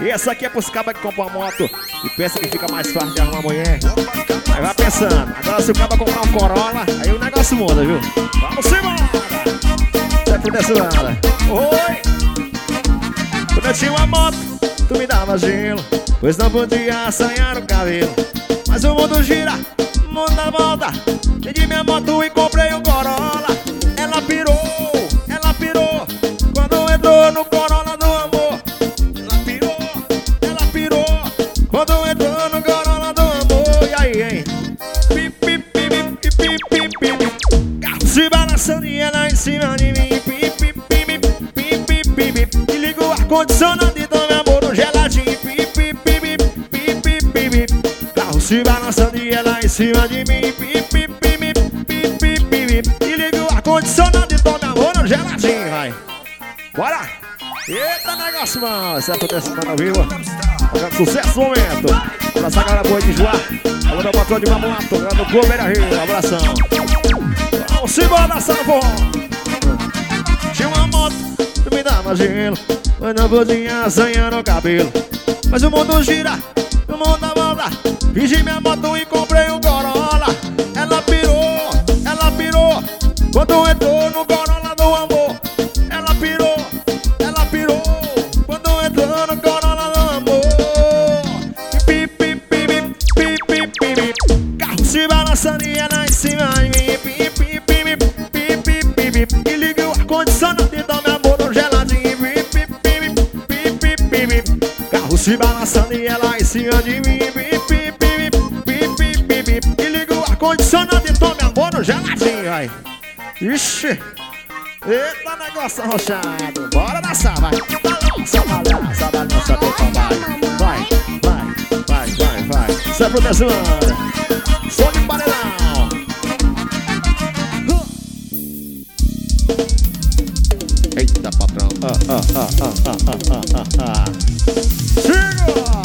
Essa aqui é pros cabas que compram moto e pensa que fica mais fácil de arrumar mulher. Aí vai pensando. Agora se o caba comprar um Corolla, aí o negócio muda, viu? Vamos embora! Sempre dessa nada. Oi! Quando eu tinha uma moto, tu me dava gelo, pois não podia assanhar o cabelo. Mas o mundo gira, o mundo dá volta. Vendi minha moto e comprei um e ela em cima de mim. Pi, pi, pi, pi, pi, pi, pi, pi. E liga o ar-condicionado e meu amor no geladinho. Pi, pi, pi, pi, pi, pi, pi, pi. Carro se balançando e ela em cima de mim. Pi, pi, pi, pi, pi, pi, pi, pi. E liga o ar-condicionado e meu amor no geladinho, vai. Bora! Eita negócio, mano! Isso acontece no ao vivo. Fazendo sucesso no momento. Abraçar a galera boa de Joá. Alô, meu patrão de. Tocando no Cover Rio. Abração. Embora dançando forró. Tinha uma moto, tu me dava gelo. Mas não podia assanhar no cabelo. Mas o mundo gira, o mundo volta. Fingi minha moto e comprei um Corolla. Ela pirou, ela pirou. Quando entrou no Corolla do amor. Ela pirou, ela pirou. Quando entrou no Corolla do amor. Pi, pi, pi, pi, pi, pi, pi, se balançando e ela em cima de mim. E liga o ar-condicionado e meu amor no geladinho. Vai. Ixi. Eita, negócio arrochado. Bora dançar, vai. Balança, balança, balança, teu trabalho. Vai, vai, vai, vai, vai. Sempre desando. Som de paredão. Ah ah ah, ah, ah, ah, ah, ah, ah, ah. Chega!